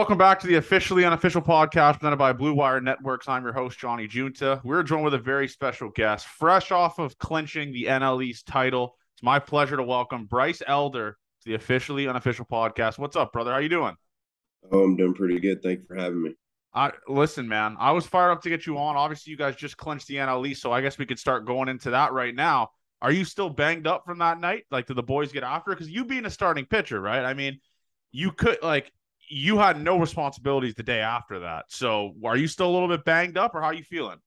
Welcome back to the officially unofficial podcast presented by Blue Wire Networks. I'm your host, Johnny Junta. We're joined with a very special guest, fresh off of clinching the NL East title. It's my pleasure to welcome Bryce Elder to the officially unofficial podcast. What's up, brother? How you doing? Oh, I'm doing pretty good. Thanks for having me. I listen, man. I was fired up to get you on. Obviously, you guys just clinched the NL East, so I guess we could start going into that right now. Are you still banged up from that night? Like, did the boys get after it? Because you being a starting pitcher, right? I mean, you could like you had no responsibilities the day after that. So are you still a little bit banged up or how are you feeling?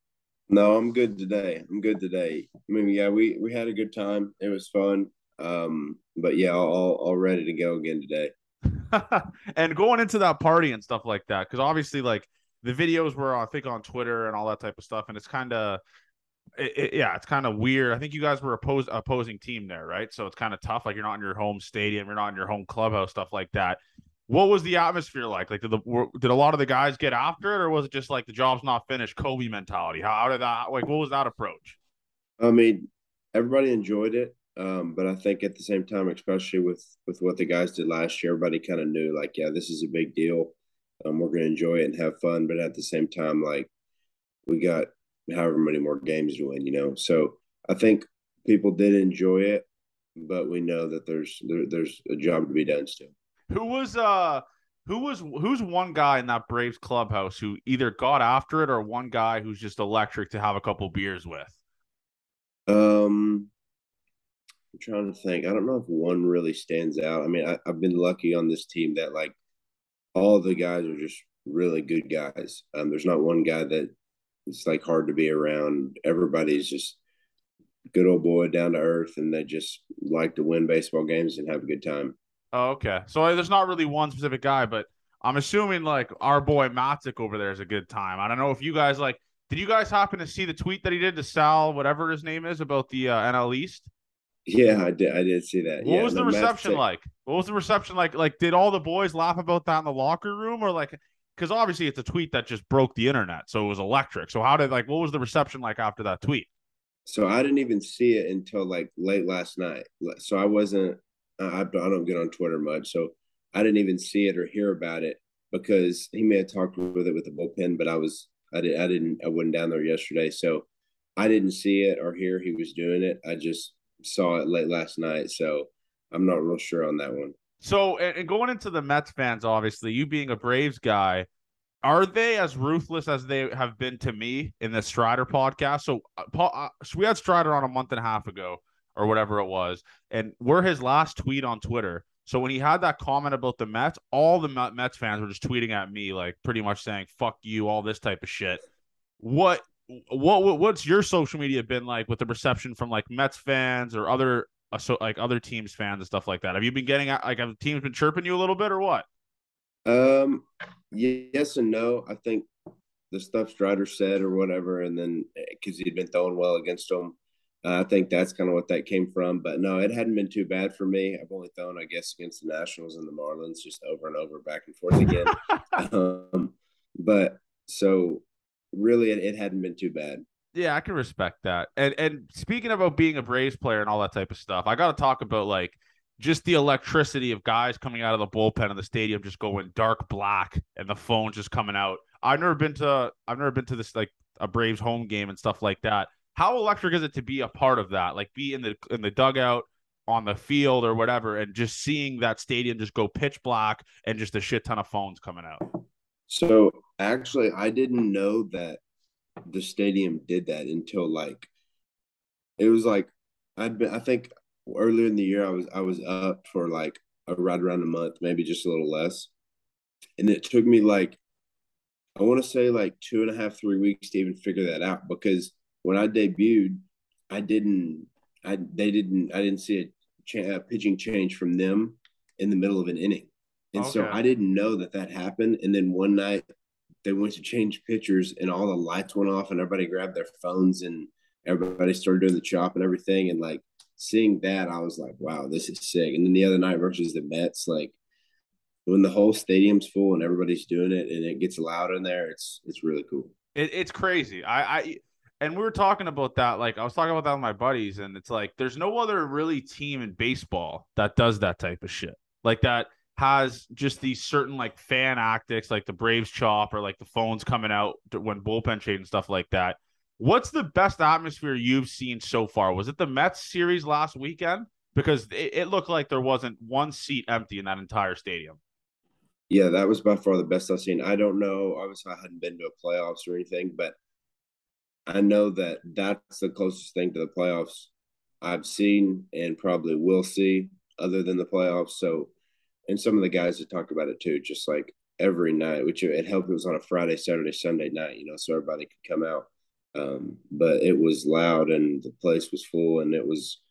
No, I'm good today. I'm good today. I mean, yeah, we we had a good time. It was fun. Um, but yeah, all all ready to go again today. and going into that party and stuff like that, because obviously, like the videos were, I think, on Twitter and all that type of stuff, and it's kind of, it, it, yeah, it's kind of weird. I think you guys were opposed opposing team there, right? So it's kind of tough. Like you're not in your home stadium, you're not in your home clubhouse, stuff like that what was the atmosphere like? Like, did the were, did a lot of the guys get after it, or was it just like the job's not finished, Kobe mentality? How, how did that like? What was that approach? I mean, everybody enjoyed it, um, but I think at the same time, especially with with what the guys did last year, everybody kind of knew like, yeah, this is a big deal. Um, we're going to enjoy it and have fun, but at the same time, like, we got however many more games to win, you know. So I think people did enjoy it, but we know that there's there, there's a job to be done still. Who was uh who was who's one guy in that Braves clubhouse who either got after it or one guy who's just electric to have a couple beers with? Um I'm trying to think. I don't know if one really stands out. I mean, I, have been lucky on this team that like all the guys are just really good guys. Um, there's not one guy that it's like hard to be around. Everybody's just good old boy, down to earth, and they just like to win baseball games and have a good time. Oh, okay. So there's not really one specific guy, but I'm assuming like our boy Matzek over there is a good time. I don't know if you guys like. Did you guys happen to see the tweet that he did to Sal, whatever his name is, about the uh, NL East? Yeah, I did. I did see that. What yeah, was the reception like? What was the reception like? Like, did all the boys laugh about that in the locker room, or like? Because obviously it's a tweet that just broke the internet, so it was electric. So how did like what was the reception like after that tweet? So I didn't even see it until like late last night. So I wasn't I, I don't get on Twitter much, so I didn't even see it or hear about it because he may have talked with it with the bullpen, but I was I did I didn't I wasn't down there yesterday, so I didn't see it or hear he was doing it. I just saw it late last night, so I'm not real sure on that one. So, and going into the Mets fans, obviously, you being a Braves guy, are they as ruthless as they have been to me in the Strider podcast? So, uh, Paul, uh, we had Strider on a month and a half ago, or whatever it was. And we're his last tweet on Twitter. So when he had that comment about the Mets, all the Mets fans were just tweeting at me, like pretty much saying "fuck you," all this type of shit. What, what, what's your social media been like with the reception from like Mets fans or other, uh, so like other teams fans and stuff like that? Have you been getting like have teams been chirping you a little bit or what? Um, yes and no. I think the stuff Strider said or whatever, and then because he'd been throwing well against them, uh, I think that's kind of what that came from. But no, it hadn't been too bad for me. I've only thrown, I guess, against the Nationals and the Marlins just over and over, back and forth again. um, but so really, it, it, hadn't been too bad. Yeah, I can respect that. And and speaking about being a Braves player and all that type of stuff, I got to talk about like just the electricity of guys coming out of the bullpen of the stadium just going dark black and the phone just coming out. I've never been to I've never been to this like a Braves home game and stuff like that. How electric is it to be a part of that? Like be in the in the dugout on the field or whatever and just seeing that stadium just go pitch black and just a shit ton of phones coming out. So actually I didn't know that the stadium did that until like it was like I'd been I think earlier in the year I was I was up for like a right around a month, maybe just a little less. And it took me like I want to say like two and a half, three weeks to even figure that out because when I debuted, I didn't I they didn't I didn't see a, cha- a pitching change from them in the middle of an inning. And okay. so I didn't know that that happened. And then one night they went to change pitchers and all the lights went off and everybody grabbed their phones and everybody started doing the chop and everything. And like seeing that, I was like, wow, this is sick. And then the other night versus the Mets, like when the whole stadium's full and everybody's doing it and it gets loud in there, it's it's really cool. It, it's crazy. I, I and we were talking about that. Like I was talking about that with my buddies, and it's like there's no other really team in baseball that does that type of shit. Like that has just these certain like fan tactics, like the Braves chop or like the phones coming out when bullpen trade and stuff like that. What's the best atmosphere you've seen so far? Was it the Mets series last weekend? Because it, it looked like there wasn't one seat empty in that entire stadium. Yeah, that was by far the best I've seen. I don't know. Obviously, I hadn't been to a playoffs or anything, but I know that that's the closest thing to the playoffs I've seen and probably will see other than the playoffs. So and some of the guys that talked about it too, just like every night, which it helped. It was on a Friday, Saturday, Sunday night, you know, so everybody could come out. Um, but it was loud and the place was full, and it was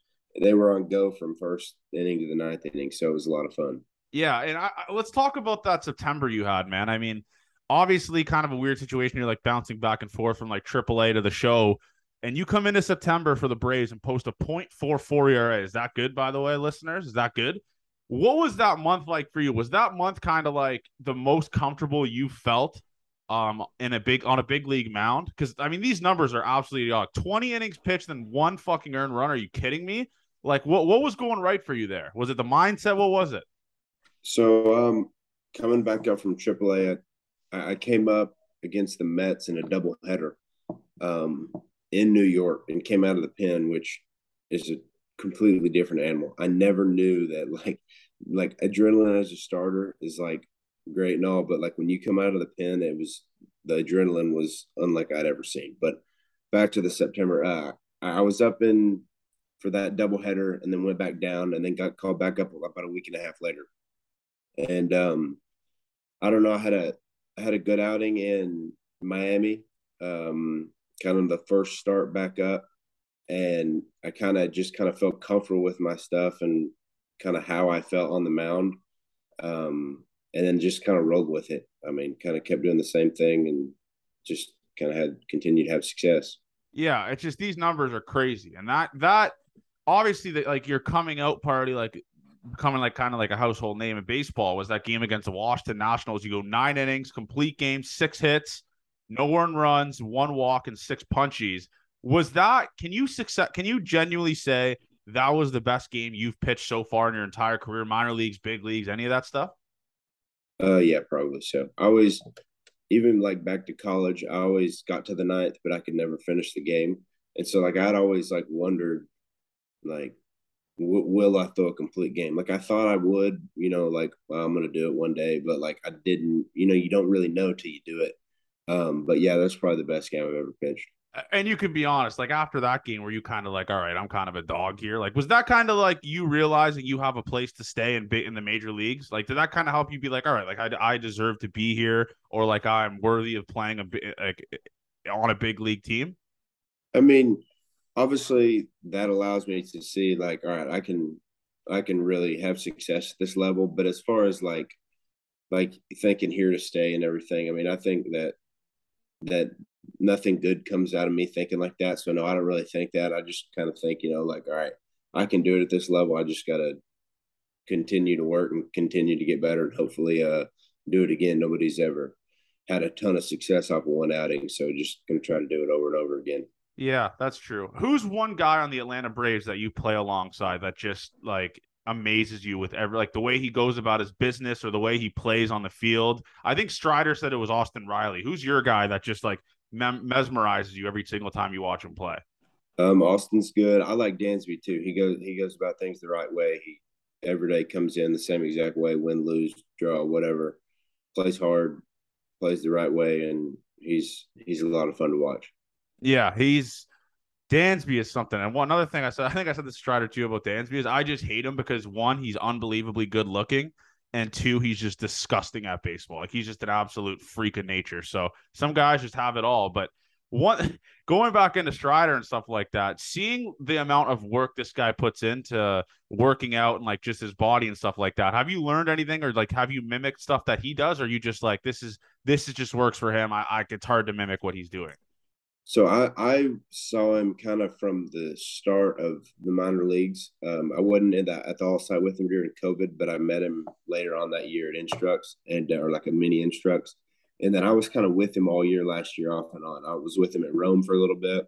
they were on go from first inning to the ninth inning, so it was a lot of fun. Yeah, and I, let's talk about that September you had, man. I mean, obviously, kind of a weird situation. You're like bouncing back and forth from like AAA to the show, and you come into September for the Braves and post a .44 ERA. Is that good, by the way, listeners? Is that good? What was that month like for you? Was that month kind of like the most comfortable you felt um in a big on a big league mound? Because I mean, these numbers are absolutely uh, 20 innings pitched and one fucking earned run. Are you kidding me? Like what what was going right for you there? Was it the mindset? What was it? So um coming back up from AAA, I, came up against the Mets in a doubleheader um in New York and came out of the pen, which is a completely different animal. I never knew that like like adrenaline as a starter is like great and all, but like when you come out of the pen, it was the adrenaline was unlike I'd ever seen. But back to the September, uh, I was up in for that doubleheader and then went back down and then got called back up about a week and a half later. And um, I don't know, how I had a good outing in Miami, um, kind of the first start back up and I kind of just kind of felt comfortable with my stuff and kind of how I felt on the mound. Um, and then just kind of rolled with it. I mean, kind of kept doing the same thing and just kind of had continued to have success. Yeah, it's just these numbers are crazy, and that that obviously that like your coming out party, like becoming like kind of like a household name in baseball, was that game against the Washington Nationals. You go nine innings, complete game, six hits, no earned runs, one walk, and six punchies. Was that? Can you success? Can you genuinely say that was the best game you've pitched so far in your entire career, minor leagues, big leagues, any of that stuff? Uh, yeah, probably so. I always, even like back to college, I always got to the ninth, but I could never finish the game, and so like I'd always like wondered, like, w- will I throw a complete game? Like I thought I would, you know, like well, I'm gonna do it one day, but like I didn't. You know, you don't really know till you do it. Um, but yeah, that's probably the best game I've ever pitched and you can be honest, like after that game, were you kind of like, all right, I'm kind of a dog here? Like, was that kind of like you realizing you have a place to stay in in the major leagues? Like, did that kind of help you be like, all right, like I, I deserve to be here, or like I'm worthy of playing a like on a big league team? I mean, obviously that allows me to see like, all right, I can, I can really have success at this level. But as far as like, like thinking here to stay and everything, I mean, I think that that nothing good comes out of me thinking like that. So no, I don't really think that. I just kind of think, you know, like, all right, I can do it at this level. I just gotta continue to work and continue to get better and hopefully uh do it again. Nobody's ever had a ton of success off of one outing. So just gonna try to do it over and over again. Yeah, that's true. Who's one guy on the Atlanta Braves that you play alongside that just like amazes you with every like the way he goes about his business or the way he plays on the field? I think Strider said it was Austin Riley. Who's your guy that just like mem- mesmerizes you every single time you watch him play? Um, Austin's good. I like Dansby too. He goes he goes about things the right way. He every day comes in the same exact way, win, lose, draw, whatever. Plays hard, plays the right way, and he's he's a lot of fun to watch. Yeah, he's Dansby is something. And one other thing I said, I think I said this Strider too about Dansby is I just hate him because one, he's unbelievably good looking, and two, he's just disgusting at baseball. Like he's just an absolute freak of nature. So some guys just have it all, but one going back into Strider and stuff like that, seeing the amount of work this guy puts into working out and like just his body and stuff like that. Have you learned anything or like have you mimicked stuff that he does? Or you just like this is this is just works for him? I, I it's hard to mimic what he's doing. So I, I saw him kind of from the start of the minor leagues. Um, I wasn't in that at the alt site with him during COVID, but I met him later on that year at Instructs and or like a mini Instructs. And then I was kind of with him all year last year, off and on. I was with him at Rome for a little bit,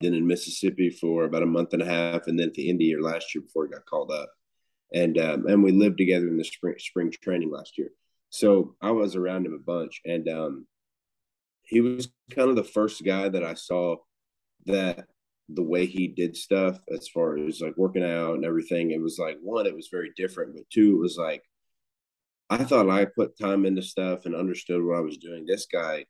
then in Mississippi for about a month and a half, and then at the end of year last year before he got called up. And um, and we lived together in the spring spring training last year. So I was around him a bunch, and um, he was kind of the first guy that I saw that the way he did stuff as far as like working out and everything, it was like one, it was very different, but two, it was like I thought I put time into stuff and understood what I was doing. This guy,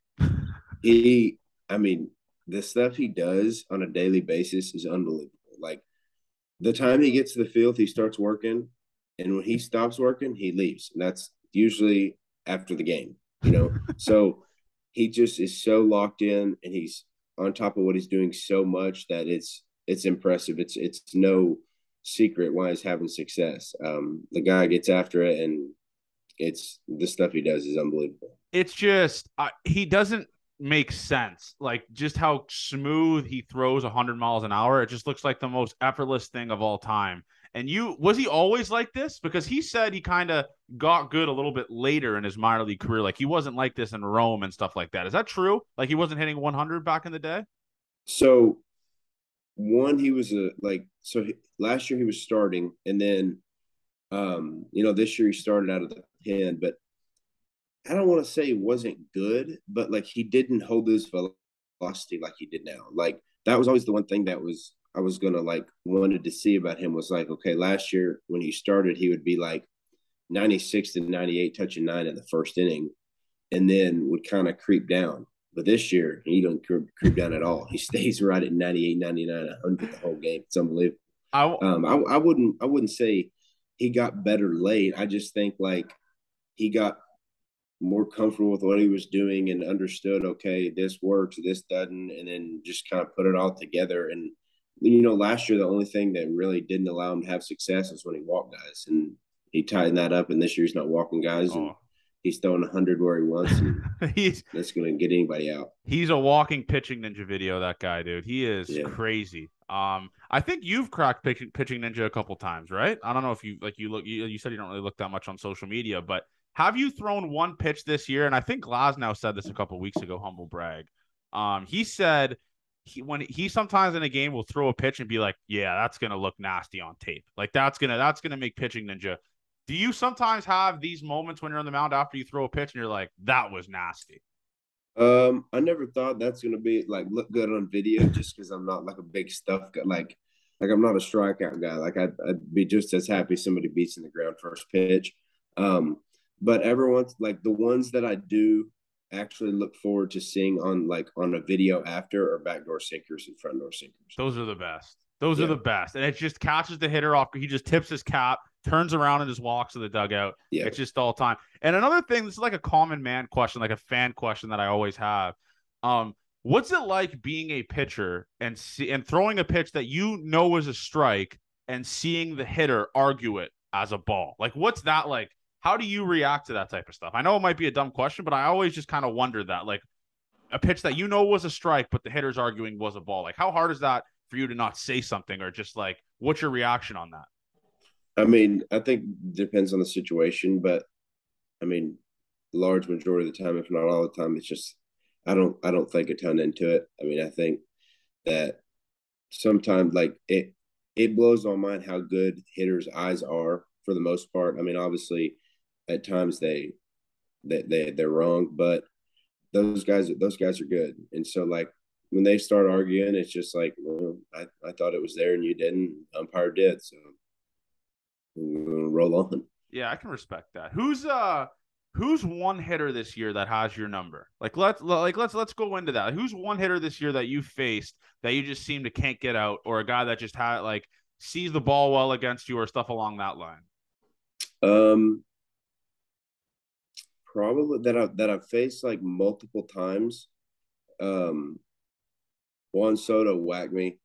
he, I mean, the stuff he does on a daily basis is unbelievable. Like the time he gets to the field, he starts working, and when he stops working, he leaves. And that's usually after the game, you know. so he just is so locked in, and he's on top of what he's doing so much that it's it's impressive. It's it's no secret why he's having success. Um, the guy gets after it, and it's the stuff he does is unbelievable. It's just uh, he doesn't make sense. Like just how smooth he throws 100 miles an hour. It just looks like the most effortless thing of all time. And you was he always like this? Because he said he kind of got good a little bit later in his minor league career. Like he wasn't like this in Rome and stuff like that. Is that true? Like he wasn't hitting 100 back in the day? So one, he was a like so he, last year he was starting, and then um, you know, this year he started out of the pen, but I don't want to say he wasn't good, but like he didn't hold his velocity like he did now. Like that was always the one thing that was I was gonna like wanted to see about him was like, okay, last year when he started, he would be like 96 to 98 touching nine in the first inning, and then would kind of creep down. But this year, he don't creep, creep down at all. He stays right at 98, 99, 100 the whole game. It's unbelievable. I, um, I, I wouldn't I wouldn't say he got better late. I just think like he got more comfortable with what he was doing and understood, okay, this works, this doesn't, and then just kind of put it all together. And you know, last year the only thing that really didn't allow him to have success was when he walked guys, and he tightened that up. And this year he's not walking guys, and oh. he's throwing hundred where he wants. he's that's going to get anybody out. He's a walking pitching ninja video. That guy, dude, he is yeah. crazy. Um, I think you've cracked pitching, pitching ninja a couple times, right? I don't know if you like you look. You, you said you don't really look that much on social media, but have you thrown one pitch this year? And I think Glasnow said this a couple weeks ago. Humble brag. Um, he said he when he sometimes in a game will throw a pitch and be like, "Yeah, that's gonna look nasty on tape. Like that's gonna that's gonna make pitching ninja." Do you sometimes have these moments when you're on the mound after you throw a pitch and you're like, "That was nasty"? Um, I never thought that's gonna be like look good on video just because I'm not like a big stuff guy. Like, like I'm not a strikeout guy. Like I'd, I'd be just as happy somebody beats in the ground first pitch. Um, but everyone's like the ones that I do actually look forward to seeing on like on a video after or backdoor sinkers and front door sinkers. Those are the best. Those yeah. are the best. And it just catches the hitter off. He just tips his cap, turns around and just walks to the dugout. Yeah. It's just all time. And another thing, this is like a common man question, like a fan question that I always have. Um, what's it like being a pitcher and see and throwing a pitch that you know is a strike and seeing the hitter argue it as a ball? Like, what's that like? How do you react to that type of stuff? I know it might be a dumb question, but I always just kind of wonder that, like a pitch that you know was a strike, but the hitter's arguing was a ball. Like, how hard is that for you to not say something or just like, what's your reaction on that? I mean, I think depends on the situation, but I mean, large majority of the time, if not all the time, it's just I don't I don't think a ton into it. I mean, I think that sometimes like it it blows my mind how good hitters' eyes are for the most part. I mean, obviously, at times they they, they they're wrong, but those guys those guys are good. And so like when they start arguing, it's just like, well, I, I thought it was there and you didn't. Umpire did, so we're gonna roll on. Yeah, I can respect that. Who's uh who's one hitter this year that has your number? Like let's like let's let's go into that. Who's one hitter this year that you faced that you just seem to can't get out, or a guy that just had like sees the ball well against you, or stuff along that line? Um, probably that I that I've faced like multiple times. Um, Juan Soto whacked me,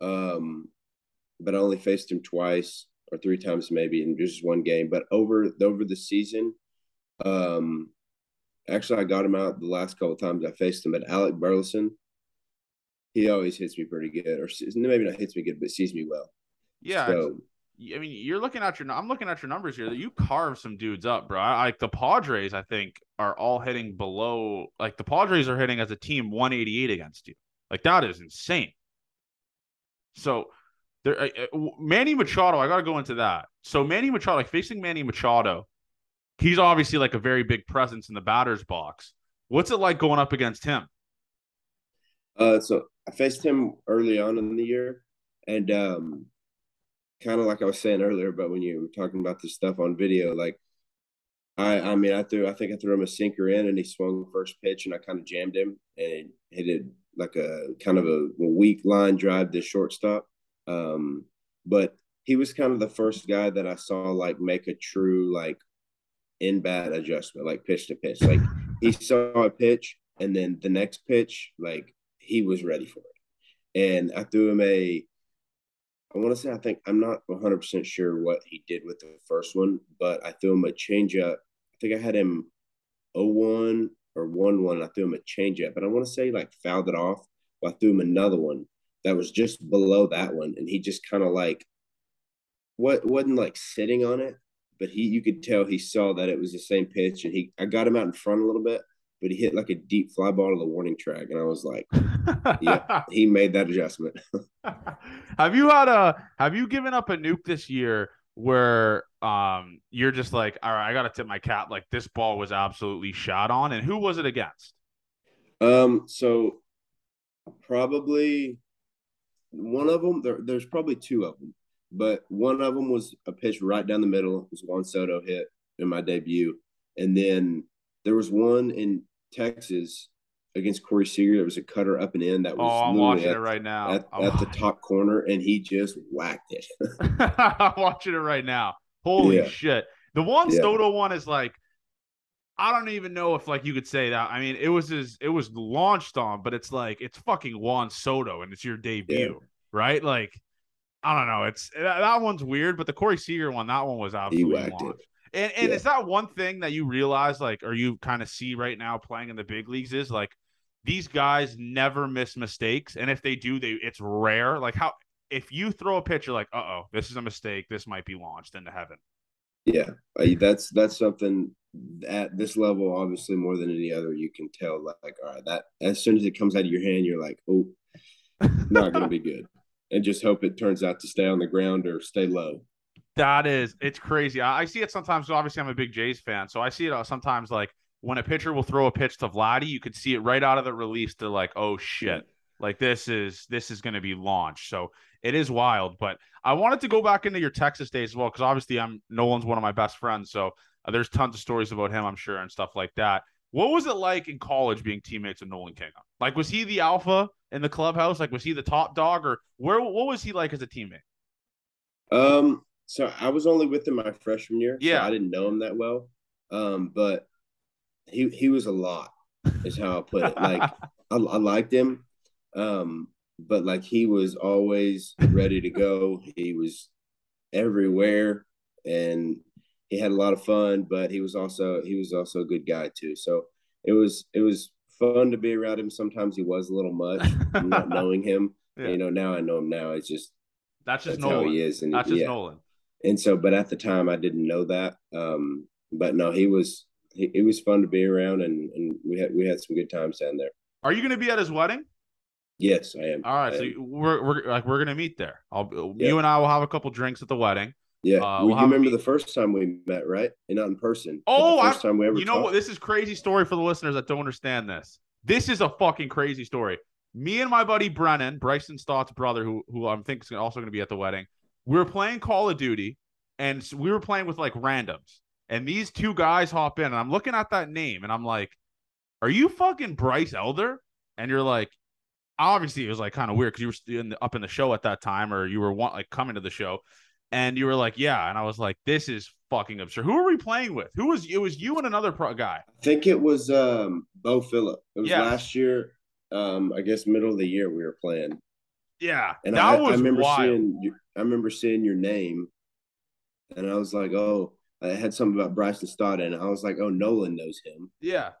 um, but I only faced him twice or three times maybe in just one game. But over over the season, um, actually I got him out the last couple times I faced him. But Alec Burleson, he always hits me pretty good, or maybe not hits me good, but sees me well. Yeah. So, I mean, you're looking at your. I'm looking at your numbers here. You carve some dudes up, bro. Like the Padres, I think are all hitting below. Like the Padres are hitting as a team 188 against you. Like that is insane. So, there, uh Manny Machado. I got to go into that. So Manny Machado, like facing Manny Machado, he's obviously like a very big presence in the batter's box. What's it like going up against him? Uh, so I faced him early on in the year, and um, kind of like I was saying earlier, but when you were talking about this stuff on video, like I, I mean, I threw, I think I threw him a sinker in, and he swung first pitch, and I kind of jammed him, and hit it like a kind of a, weak line drive to shortstop. Um, but he was kind of the first guy that I saw like make a true like in bat adjustment, like pitch to pitch. Like he saw a pitch, and then the next pitch, like he was ready for it. And I threw him a I want to say I think I'm not 100 percent sure what he did with the first one, but I threw him a changeup. I think I had him 0-1 or 1-1. I threw him a changeup, but I want to say like fouled it off. But I threw him another one that was just below that one, and he just kind of like what wasn't like sitting on it, but he you could tell he saw that it was the same pitch, and he I got him out in front a little bit, but he hit like a deep fly ball to the warning track, and I was like, "Yeah, he made that adjustment." have you had a Have you given up a nuke this year where um you're just like, "All right, I got to tip my cap. Like this ball was absolutely shot on." And who was it against? Um, so probably one of them. There, there's probably two of them, but one of them was a pitch right down the middle. It was Juan Soto hit in my debut, and then there was one in Texas against Corey Seager. There was a cutter up and in that was. Oh, I'm watching at, it right now. At, at the top corner, and he just whacked it. I'm watching it right now. Holy yeah. shit! The one yeah. Soto one is like, I don't even know if like you could say that. I mean, it was his, it was launched on, but it's like it's fucking Juan Soto, and it's your debut, yeah. right? Like, I don't know. It's that, that, one's weird, but the Corey Seager one, that one was absolutely launched. It. And and yeah. is that one thing that you realize, like, or you kind of see right now playing in the big leagues is like these guys never miss mistakes, and if they do, they it's rare. Like how if you throw a pitch, you're like, uh oh, this is a mistake. This might be launched into heaven. Yeah, that's that's something at this level, obviously more than any other, you can tell. Like, all right, that as soon as it comes out of your hand, you're like, oh, not going to be good, and just hope it turns out to stay on the ground or stay low. That is, it's crazy. I, I see it sometimes. Obviously, I'm a big Jays fan, so I see it uh, sometimes. Like when a pitcher will throw a pitch to Vladdy, you could see it right out of the release. To like, oh shit, like this is this is going to be launched. So it is wild. But I wanted to go back into your Texas days as well because obviously I'm Nolan's one of my best friends, so uh, there's tons of stories about him, I'm sure, and stuff like that. What was it like in college being teammates with Nolan Kingham? Like, was he the alpha in the clubhouse? Like, was he the top dog, or where? What was he like as a teammate? Um, so I was only with him my freshman year. Yeah, so I didn't know him that well. Um, but he he was a lot, is how I put it. Like I, I liked him, um, but like he was always ready to go. He was everywhere, and he had a lot of fun. But he was also he was also a good guy too. So it was it was fun to be around him. Sometimes he was a little much, not knowing him. Yeah. You know, now I know him. Now it's just that's just that's Nolan. how he is, and that's just yeah. Nolan and so but at the time i didn't know that um but no he was he, it was fun to be around and and we had we had some good times down there are you going to be at his wedding Yes, I am. All right, I so am. we're we're like we're gonna meet there. I'll Yeah. you and I will have a couple drinks at the wedding. yeah. uh, well, you remember the first time we met, right? And not in person. Oh, the I- first time we ever You know talked. what? This is crazy story for the listeners that don't understand this. This is a fucking crazy story. Me and my buddy Brennan, Bryson Stott's brother, who who I'm thinking is also going to be at the wedding. We were playing Call of Duty, and we were playing with like randoms. And these two guys hop in, and I'm looking at that name, and I'm like, "Are you fucking Bryce Elder?" And you're like, obviously it was like kind of weird because you were in the, up in the show at that time, or you were want, like coming to the show, and you were like, "Yeah," and I was like, "This is fucking absurd." Who are we playing with? Who was it? Was you and another pro guy? I think it was um, Beau Philip. It was Yes. last year. Um, I guess middle of the year we were playing, Yeah, and that I, was I remember wild. seeing. I remember seeing your name, and I was like, "Oh." I had something about Bryson Stott, and I was like, "Oh, Nolan knows him." yeah,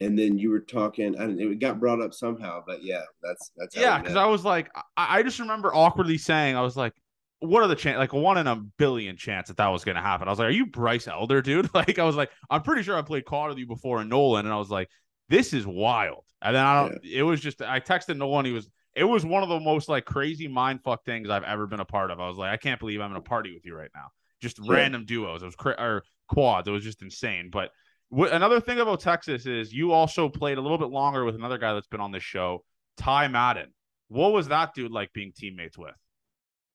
And then you were talking, and it got brought up somehow, but yeah, that's that's how yeah, because. I was like, I, I just remember awkwardly saying, I was like, "What are the chance? Like one in a billion chance that that was going to happen." I was like, "Are you Bryce Elder, dude?" Like I was like, "I'm pretty sure I played Call with you before in Nolan," and I was like, "This is wild." And then I don't. It was just I texted Nolan. He was. It was one of the most like crazy mind fuck things I've ever been a part of. I was like, I can't believe I'm in a party with you right now. Just Yeah. random duos. It was cra- or quads. It was just insane. But wh- another thing about Texas is you also played a little bit longer with another guy that's been on this show, Ty Madden. What was that dude like being teammates with?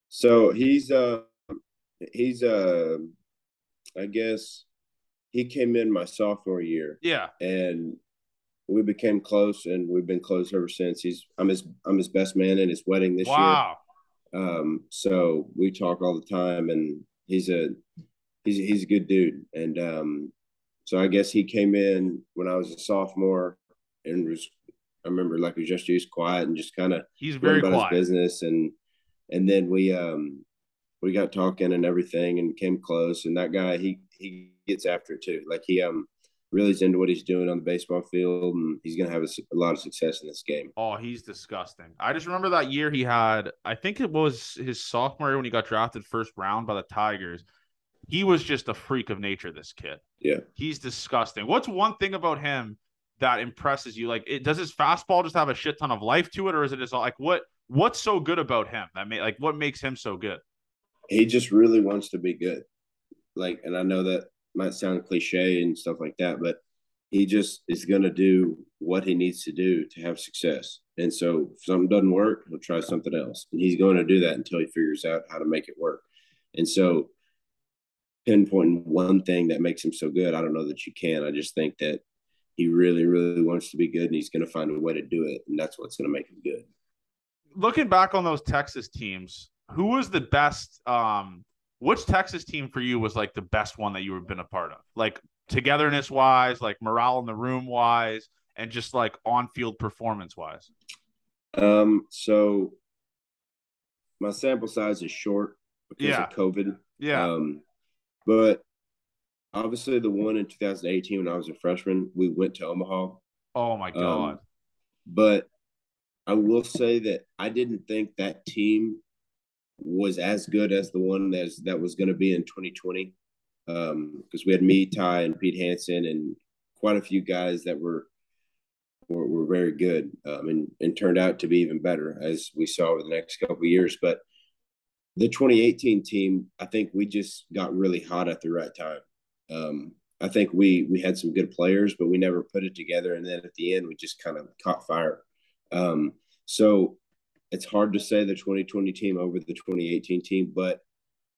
So he's uh he's uh I guess he came in my sophomore year Yeah. and we became close and we've been close ever since. He's I'm his I'm his best man in his wedding this wow. year. Um so we talk all the time and he's a he's he's a good dude. And um so I guess he came in when I was a sophomore and was I remember like he just used quiet and just kind of He's very about quiet. his business and and then we um we got talking and everything and came close and that guy he he gets after it too like he um really is into what he's doing on the baseball field and he's gonna have a, a lot of success in this game Oh, he's disgusting. I just remember that year he had, I think it was his sophomore year when he got drafted first round by the Tigers. He was just a freak of nature, this kid. yeah He's disgusting. What's one thing about him that impresses you? Like, it, does his fastball just have a shit ton of life to it, or is it just like what? What's so good about him that may like what makes him so good? he just really wants to be good like and i know that might sound cliche and stuff like that but he just is going to do what he needs to do to have success. And so if something doesn't work he'll try something else. And he's going to do that until he figures out how to make it work. And so pinpointing one thing that makes him so good i don't know that you can. I just think that he really really wants to be good and he's going to find a way to do it and that's what's going to make him good. Looking back on those Texas teams, who was the best? Um, which Texas team for you was like the best one that you have been a part of? Like togetherness wise, like morale in the room wise, and just like on field performance wise. Um, so my sample size is short because Yeah. of COVID. Yeah. Um, but obviously the one in 2018 when I was a freshman, we went to Omaha. oh my god. Um, but I will say that I didn't think that team was as good as the one that's that was going to be in 2020. Um, because we had me, Ty, and Pete Hansen, and quite a few guys that were were, were very good, um, and and turned out to be even better as we saw over the next couple years. But the 2018 team, I think we just got really hot at the right time. Um, I think we we had some good players, but we never put it together. And then at the end, we just kind of caught fire. Um, so it's hard to say the 2020 team over the 2018 team, but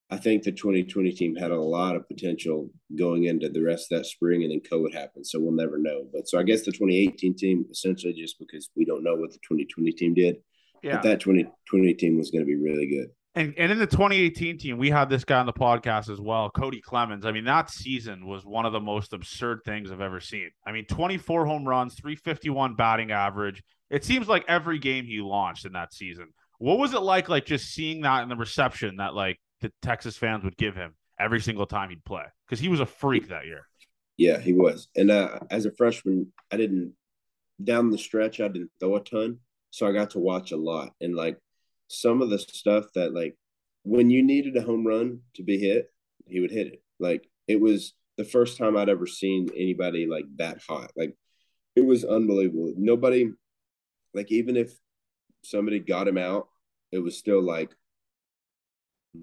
I think the 2020 team had a lot of potential going into the rest of that spring, and then COVID happened, so we'll never know. But so I guess the 2018 team, essentially, just because we don't know what the 2020 team did, Yeah. but that 2020 team was going to be really good. And and in the 2018 team, we had this guy on the podcast as well, Cody Clemens. I mean, that season was one of the most absurd things I've ever seen. I mean, 24 home runs, 351 batting average. It seems like every game he launched in that season. What was it like, like just seeing that in the reception that like the Texas fans would give him every single time he'd play? Because he was a freak that year. Yeah, he was. And uh, as a freshman, I didn't down the stretch. I didn't throw a ton, so I got to watch a lot. And like some of the stuff that like when you needed a home run to be hit, he would hit it. Like it was the first time I'd ever seen anybody like that hot. Like it was unbelievable. Nobody, like even if somebody got him out, it was still like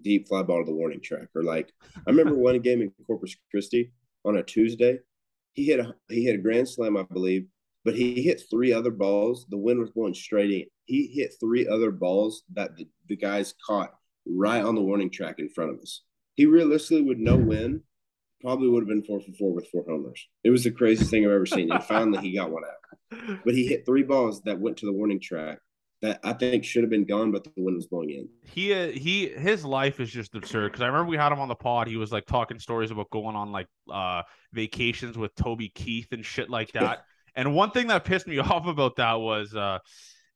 deep fly ball to the warning track. Or like I remember one game in Corpus Christi on a Tuesday. He hit a he hit a grand slam, I believe, but he hit three other balls. The wind was blowing straight in. He hit three other balls that the, the guys caught right on the warning track in front of us. He realistically would no win, probably would have been four for four with four homers. It was the craziest thing I've ever seen. And finally he got one out. But he hit three balls that went to the warning track that I think should have been gone, but the wind was blowing in. He uh, he his life is just absurd because I remember we had him on the pod. He was like talking stories about going on like uh vacations with Toby Keith and shit like that. and one thing that pissed me off about that was uh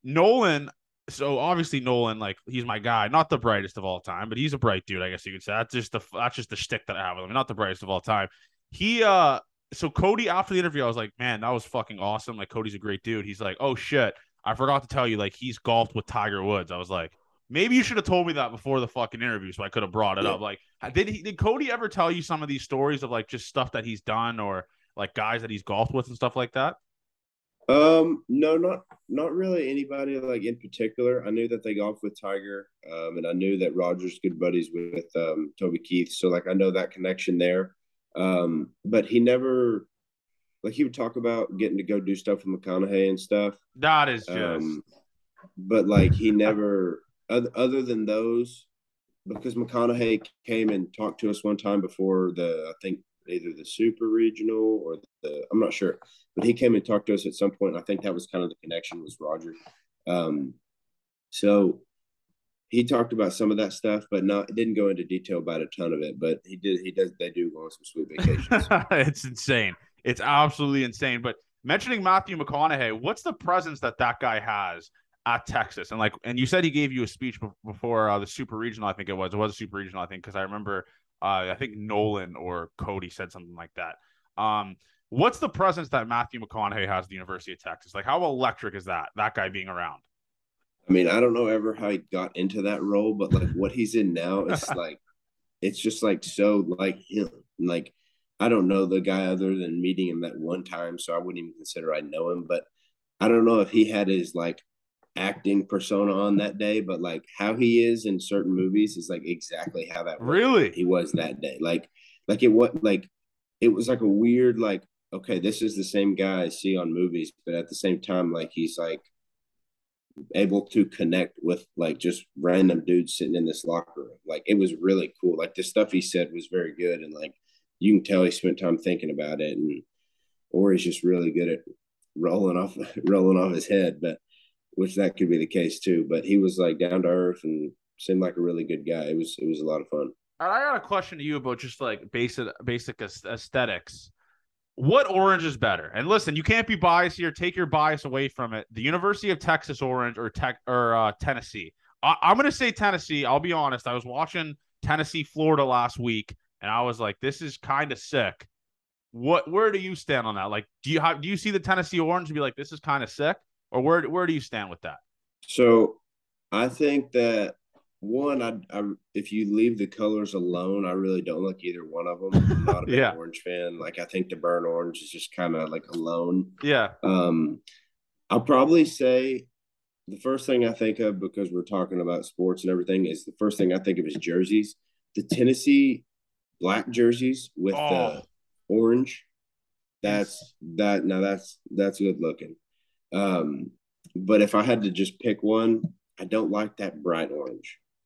Nolan. So obviously Nolan, like he's my guy, not the brightest of all time, but he's a bright dude, I guess you could say. That's just the that's just the shtick that I have with him. Not the brightest of all time. He uh so Cody after the interview, I was like, man, that was fucking awesome. Like Cody's a great dude. He's like, oh shit I forgot to tell you, like he's golfed with Tiger Woods. I was like, maybe you should have told me that before the fucking interview, so I could have brought it yeah. up. Like, did he did Cody ever tell you some of these stories of like just stuff that he's done or like guys that he's golfed with and stuff like that? Um, no, not not really anybody like in particular. I knew that they golfed with Tiger, um, and I knew that Roger's good buddies with um, Toby Keith. So like I know that connection there. Um, but he never like he would talk about getting to go do stuff with McConaughey and stuff. That is just. Um, but like he never, other, other than those, because McConaughey came and talked to us one time before the, I think either the super regional or the, I'm not sure, but he came and talked to us at some point. I think that was kind of the connection was Roger. Um, so he talked about some of that stuff, but not didn't go into detail about a ton of it. But he did. He does. They do go on some sweet vacations. it's insane. It's absolutely insane. But mentioning Matthew McConaughey, what's the presence that that guy has at Texas? And like, and you said he gave you a speech before uh, the Super Regional. I think it was. It was a Super Regional. I think because I remember. Uh, I think Nolan or Cody said something like that. Um, what's the presence that Matthew McConaughey has at the University of Texas? Like, how electric is that? That guy being around. I mean, I don't know ever how he got into that role, but like what he's in now is like, it's just like so like him. Like I don't know the guy other than meeting him that one time, so I wouldn't even consider I know him. But I don't know if he had his like acting persona on that day, but like how he is in certain movies is like exactly how that really he was that day. Like like it was like it was like a weird like okay, this is the same guy I see on movies, but at the same time, like he's like able to connect with like just random dudes sitting in this locker room. Like it was really cool. Like the stuff he said was very good and like you can tell he spent time thinking about it, and or he's just really good at rolling off rolling off his head. But which that could be the case too. But he was like down to earth and seemed like a really good guy. It was it was a lot of fun. I got a question to you about just like basic basic aesthetics. What orange is better? And listen, you can't be biased here. Take your bias away from it. The University of Texas orange or tech or uh, Tennessee. I- I'm going to say Tennessee. I'll be honest. I was watching Tennessee, Florida last week and I was like, this is kind of sick. What where do you stand on that? Like, do you have do you see the Tennessee Orange and be like, this is kind of sick, or where where do you stand with that? So, I think that one, I, I if you leave the colors alone, I really don't like either one of them. I'm not a big yeah. orange fan. Like, I think the burnt orange is just kind of like alone. Yeah. Um, I'll probably say the first thing I think of because we're talking about sports and everything is the first thing I think of is jerseys. The Tennessee black jerseys with oh. the orange. That's that now that's that's good looking. Um, but if I had to just pick one, I don't like that bright orange.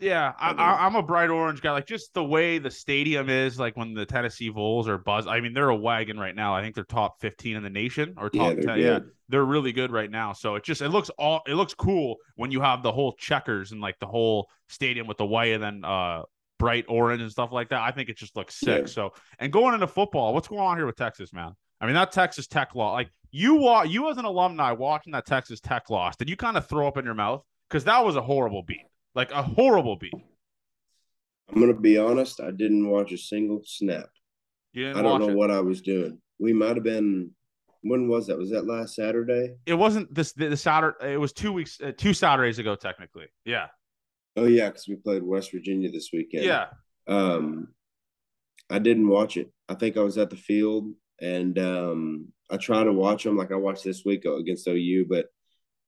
Yeah, I, I, I'm a bright orange guy. Like just the way the stadium is, like when the Tennessee Vols are buzz. I mean, they're a wagon right now. I think they're top 15 in the nation or top Yeah, they're 10. Yeah, they're really good right now. So it just it looks all it looks cool when you have the whole checkers and like the whole stadium with the white and then uh bright orange and stuff like that. I think it just looks sick. Yeah. So and going into football, what's going on here with Texas, man? I mean, that Texas Tech law, like you wa- you as an alumni watching that Texas Tech loss, did you kind of throw up in your mouth? Because that was a horrible beat. Like a horrible beat. I'm gonna be honest. I didn't watch a single snap. I don't know it. what I was doing. We might have been. When was that? Was that last Saturday? It wasn't this the, the Saturday. It was two weeks, uh, two Saturdays ago, technically. Yeah, Oh yeah, because we played West Virginia this weekend. yeah. Um, I didn't watch it. I think I was at the field, and um, I try to watch them. Like I watched this week against OU, but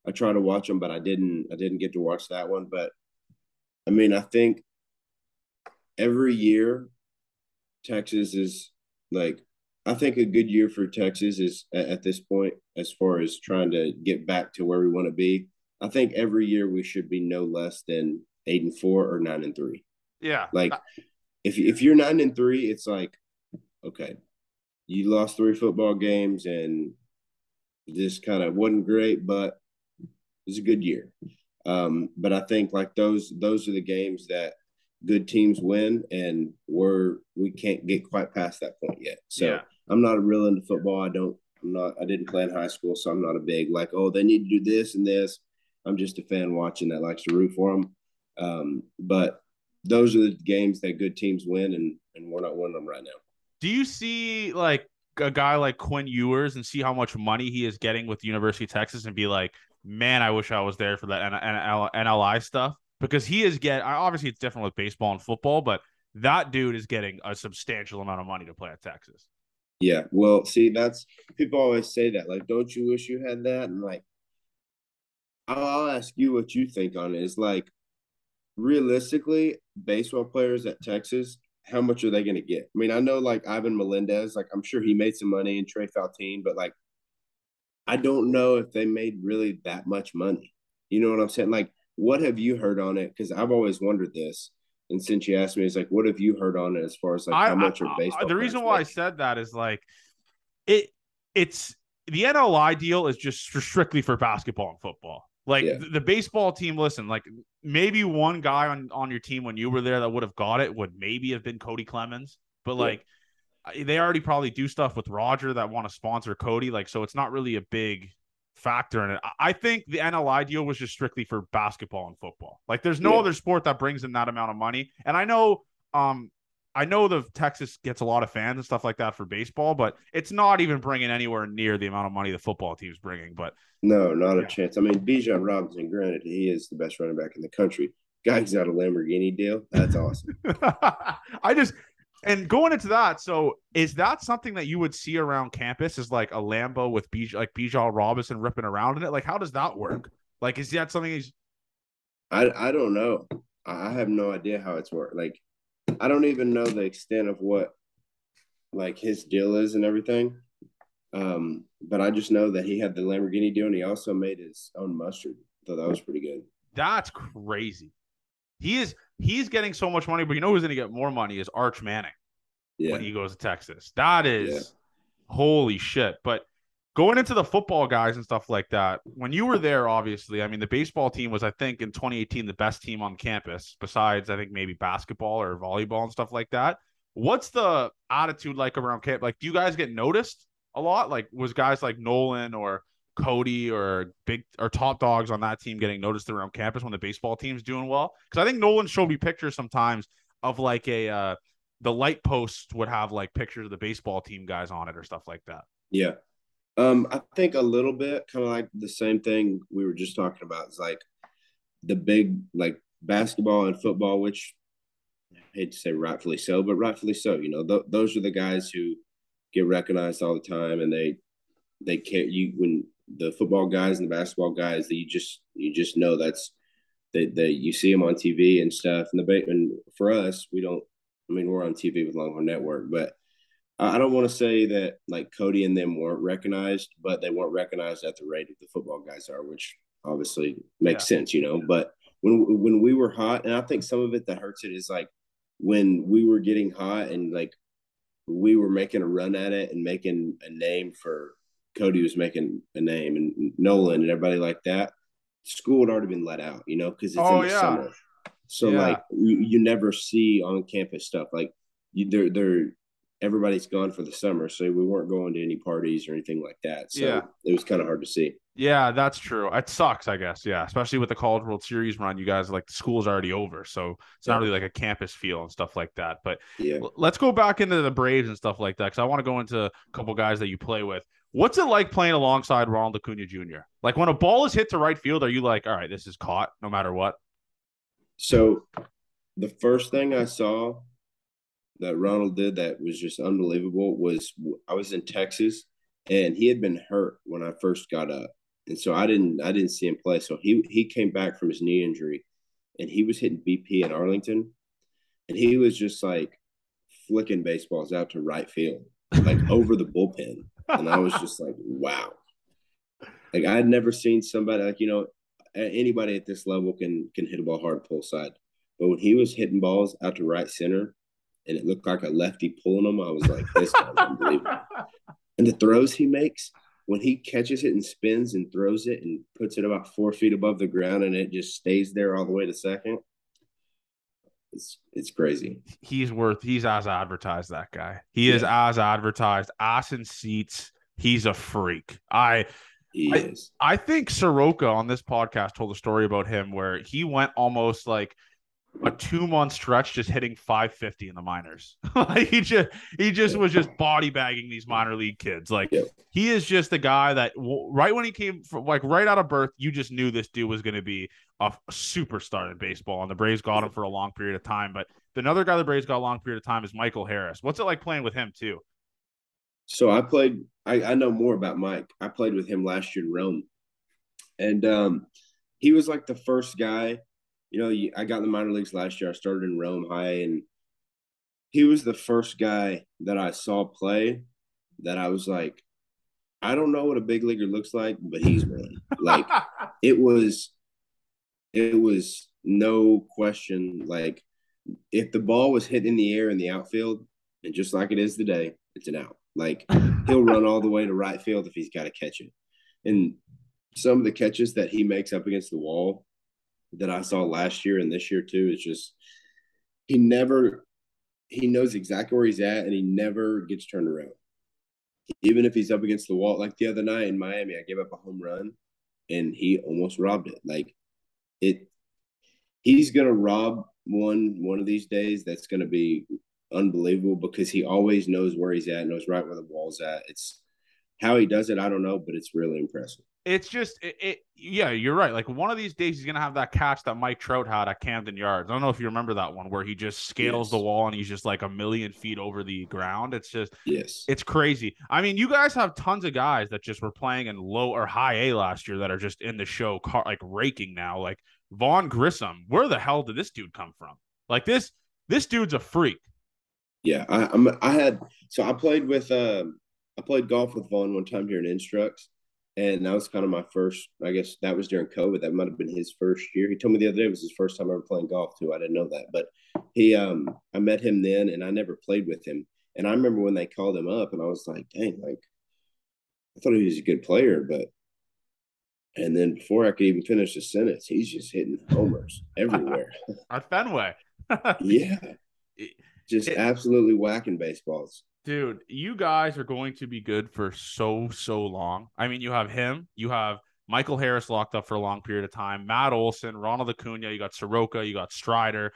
I try to watch them, but I didn't. I didn't get to watch that one. But I mean, I think every year Texas is like. I think a good year for Texas is at, at this point, as far as trying to get back to where we want to be. I think every year we should be no less than eight and four or nine and three. Yeah, Like, if if you're nine and three, it's like, okay, you lost three football games and this kind of wasn't great, but it was a good year. Um, but I think like those those are the games that good teams win, and we're we can't get quite past that point yet. So Yeah. I'm not real into football. I don't. I'm not. I didn't play in high school, so I'm not a big like. Oh, they need to do this and this. I'm just a fan watching that likes to root for them. Um, but those are the games that good teams win, and and we're not winning them right now. Do you see like a guy like Quinn Ewers and see how much money he is getting with the University of Texas and be like, man, I wish I was there for that NL- NLI stuff because he is get. Obviously, it's different with baseball and football, but that dude is getting a substantial amount of money to play at Texas. Yeah. Well, see, that's people always say that. Like, don't you wish you had that? And like, I'll, I'll ask you what you think on it. Is like, realistically, baseball players at Texas, how much are they going to get? I mean, I know like Ivan Melendez, like I'm sure he made some money, and Trey Faltine, but like, I don't know if they made really that much money. You know what I'm saying? Like, what have you heard on it? Because I've always wondered this. And since you asked me, it's like, what have you heard on it as far as like I, how much I- are I- the reason why I said that is like it. It's the NLI deal is just strictly for basketball and football. Like Yeah. the, the baseball team, listen, like maybe one guy on on your team when you were there that would have got it would maybe have been Cody Clemens, but Yeah. like they already probably do stuff with Roger that want to sponsor Cody, like so it's not really a big factor in it. I- think the NLI deal was just strictly for basketball and football. Like there's no Yeah. other sport that brings in that amount of money. And I know um I know the Texas gets a lot of fans and stuff like that for baseball, but it's not even bringing anywhere near the amount of money the football team's bringing. But No, not a chance. I mean, Bijan Robinson, granted, he is the best running back in the country. Guy's got a Lamborghini deal. That's awesome. I just and going into that, so is that something that you would see around campus? Is like a Lambo with Bij, like Bijan Robinson ripping around in it? Like, how does that work? Like, is that something he's I I don't know. I I have no idea how it's worked. Like, I don't even know the extent of what like his deal is and everything. Um, but I just know that he had the Lamborghini deal and he also made his own mustard. So that was pretty good. that's crazy. He is he's getting so much money, but you know who's gonna get more money is Arch Manning. Yeah. when he goes to Texas. That is Yeah. holy shit. But going into the football guys and stuff like that, when you were there, obviously, I mean, the baseball team was, I think, in 2018, the best team on campus, besides, I think, maybe basketball or volleyball and stuff like that. What's the attitude like around camp? Like, do you guys get noticed a lot? Like, was guys like Nolan or Cody or big or top dogs on that team getting noticed around campus when the baseball team's doing well? Because I think Nolan showed me pictures sometimes of like a uh, the light posts would have like pictures of the baseball team guys on it or stuff like that. Yeah. Um, I think a little bit kind of like the same thing we were just talking about. Is like the big like basketball and football, which I hate to say rightfully so, but rightfully so. You know, th- those are the guys who get recognized all the time, and they they care. You when the football guys and the basketball guys that you just you just know that's that, that you see them on TV and stuff. And the and for us, we don't. I mean, we're on TV with Longhorn Network, but I don't want to say that like Cody and them weren't recognized, but they weren't recognized at the rate of the football guys are, which obviously makes yeah. sense, you know. But when when we were hot, and I think some of it that hurts it is like when we were getting hot and like we were making a run at it and making a name for Cody was making a name and Nolan and everybody like that. School had already been let out, you know, because it's oh, in the yeah. summer. So yeah. like you, you never see on campus stuff like you, they're they're everybody's gone for the summer, so we weren't going to any parties or anything like that. So yeah. it was kind of hard to see. Yeah, that's true. It sucks, I guess. Yeah, especially with the College World Series run, you guys like the school's already over, so it's yeah. not really like a campus feel and stuff like that. But yeah, let's go back into the Braves and stuff like that because I want to go into a couple guys that you play with. What's it like playing alongside Ronald Acuna Jr.? Like when a ball is hit to right field, are you like, all right, this is caught no matter what? So the first thing I saw that Ronald did that was just unbelievable was I was in Texas and he had been hurt when I first got up. And so I didn't I didn't see him play. So he he came back from his knee injury and he was hitting BP in Arlington and he was just like flicking baseballs out to right field, like over the bullpen. And I was just like, wow. Like I had never seen somebody like, you know, anybody at this level can can hit a ball hard pull side. But when he was hitting balls out to right center, and it looked like a lefty pulling them. I was like, this guy's unbelievable. And the throws he makes, when he catches it and spins and throws it and puts it about four feet above the ground and it just stays there all the way to second, it's it's crazy. He's worth. He's as advertised. That guy. He yeah. is as advertised. Ass in seats. He's a freak. I. I, I think Soroka on this podcast told a story about him where he went almost like a two month stretch just hitting 550 in the minors. like he just he just was just body bagging these minor league kids. Like yeah. he is just the guy that right when he came from like right out of birth, you just knew this dude was going to be a, a, superstar in baseball. And the Braves got him for a long period of time. But another guy the Braves got a long period of time is Michael Harris. What's it like playing with him too? So I played. I, I know more about Mike. I played with him last year in Rome, and um, he was like the first guy you know, I got in the minor leagues last year. I started in Rome High, and he was the first guy that I saw play that I was like, I don't know what a big leaguer looks like, but he's one. like it was, it was no question. Like if the ball was hit in the air in the outfield, and just like it is today, it's an out. Like he'll run all the way to right field if he's got to catch it. And some of the catches that he makes up against the wall that I saw last year and this year too is just he never he knows exactly where he's at and he never gets turned around. Even if he's up against the wall, like the other night in Miami, I gave up a home run and he almost robbed it. Like it he's gonna rob one one of these days that's gonna be unbelievable because he always knows where he's at, knows right where the wall's at. It's how he does it, I don't know, but it's really impressive it's just it, it, yeah you're right. Like one of these days he's gonna have that catch that mike trout had at camden yards. I don't know if you remember that one where he just scales yes. the wall and he's just like a million feet over the ground. It's just yes. it's crazy. I mean you guys have tons of guys that just were playing in low or high a last year that are just in the show car, like raking now. Like vaughn grissom where the hell did this dude come from? Like this this dude's a freak. Yeah i I'm, i had so i played with um i played golf with vaughn one time here in instructs and that was kind of my first. I guess that was during COVID. That might have been his first year. He told me the other day it was his first time ever playing golf too. I didn't know that, but he, um, I met him then, and I never played with him. And I remember when they called him up, and I was like, dang, like I thought he was a good player, but. And then before I could even finish the sentence, he's just hitting homers everywhere. At Fenway. yeah. Just it, absolutely whacking baseballs. Dude, you guys are going to be good for so, so long. I mean, you have him, you have Michael Harris locked up for a long period of time, Matt Olson, Ronald Acuna, you got Soroka, you got Strider,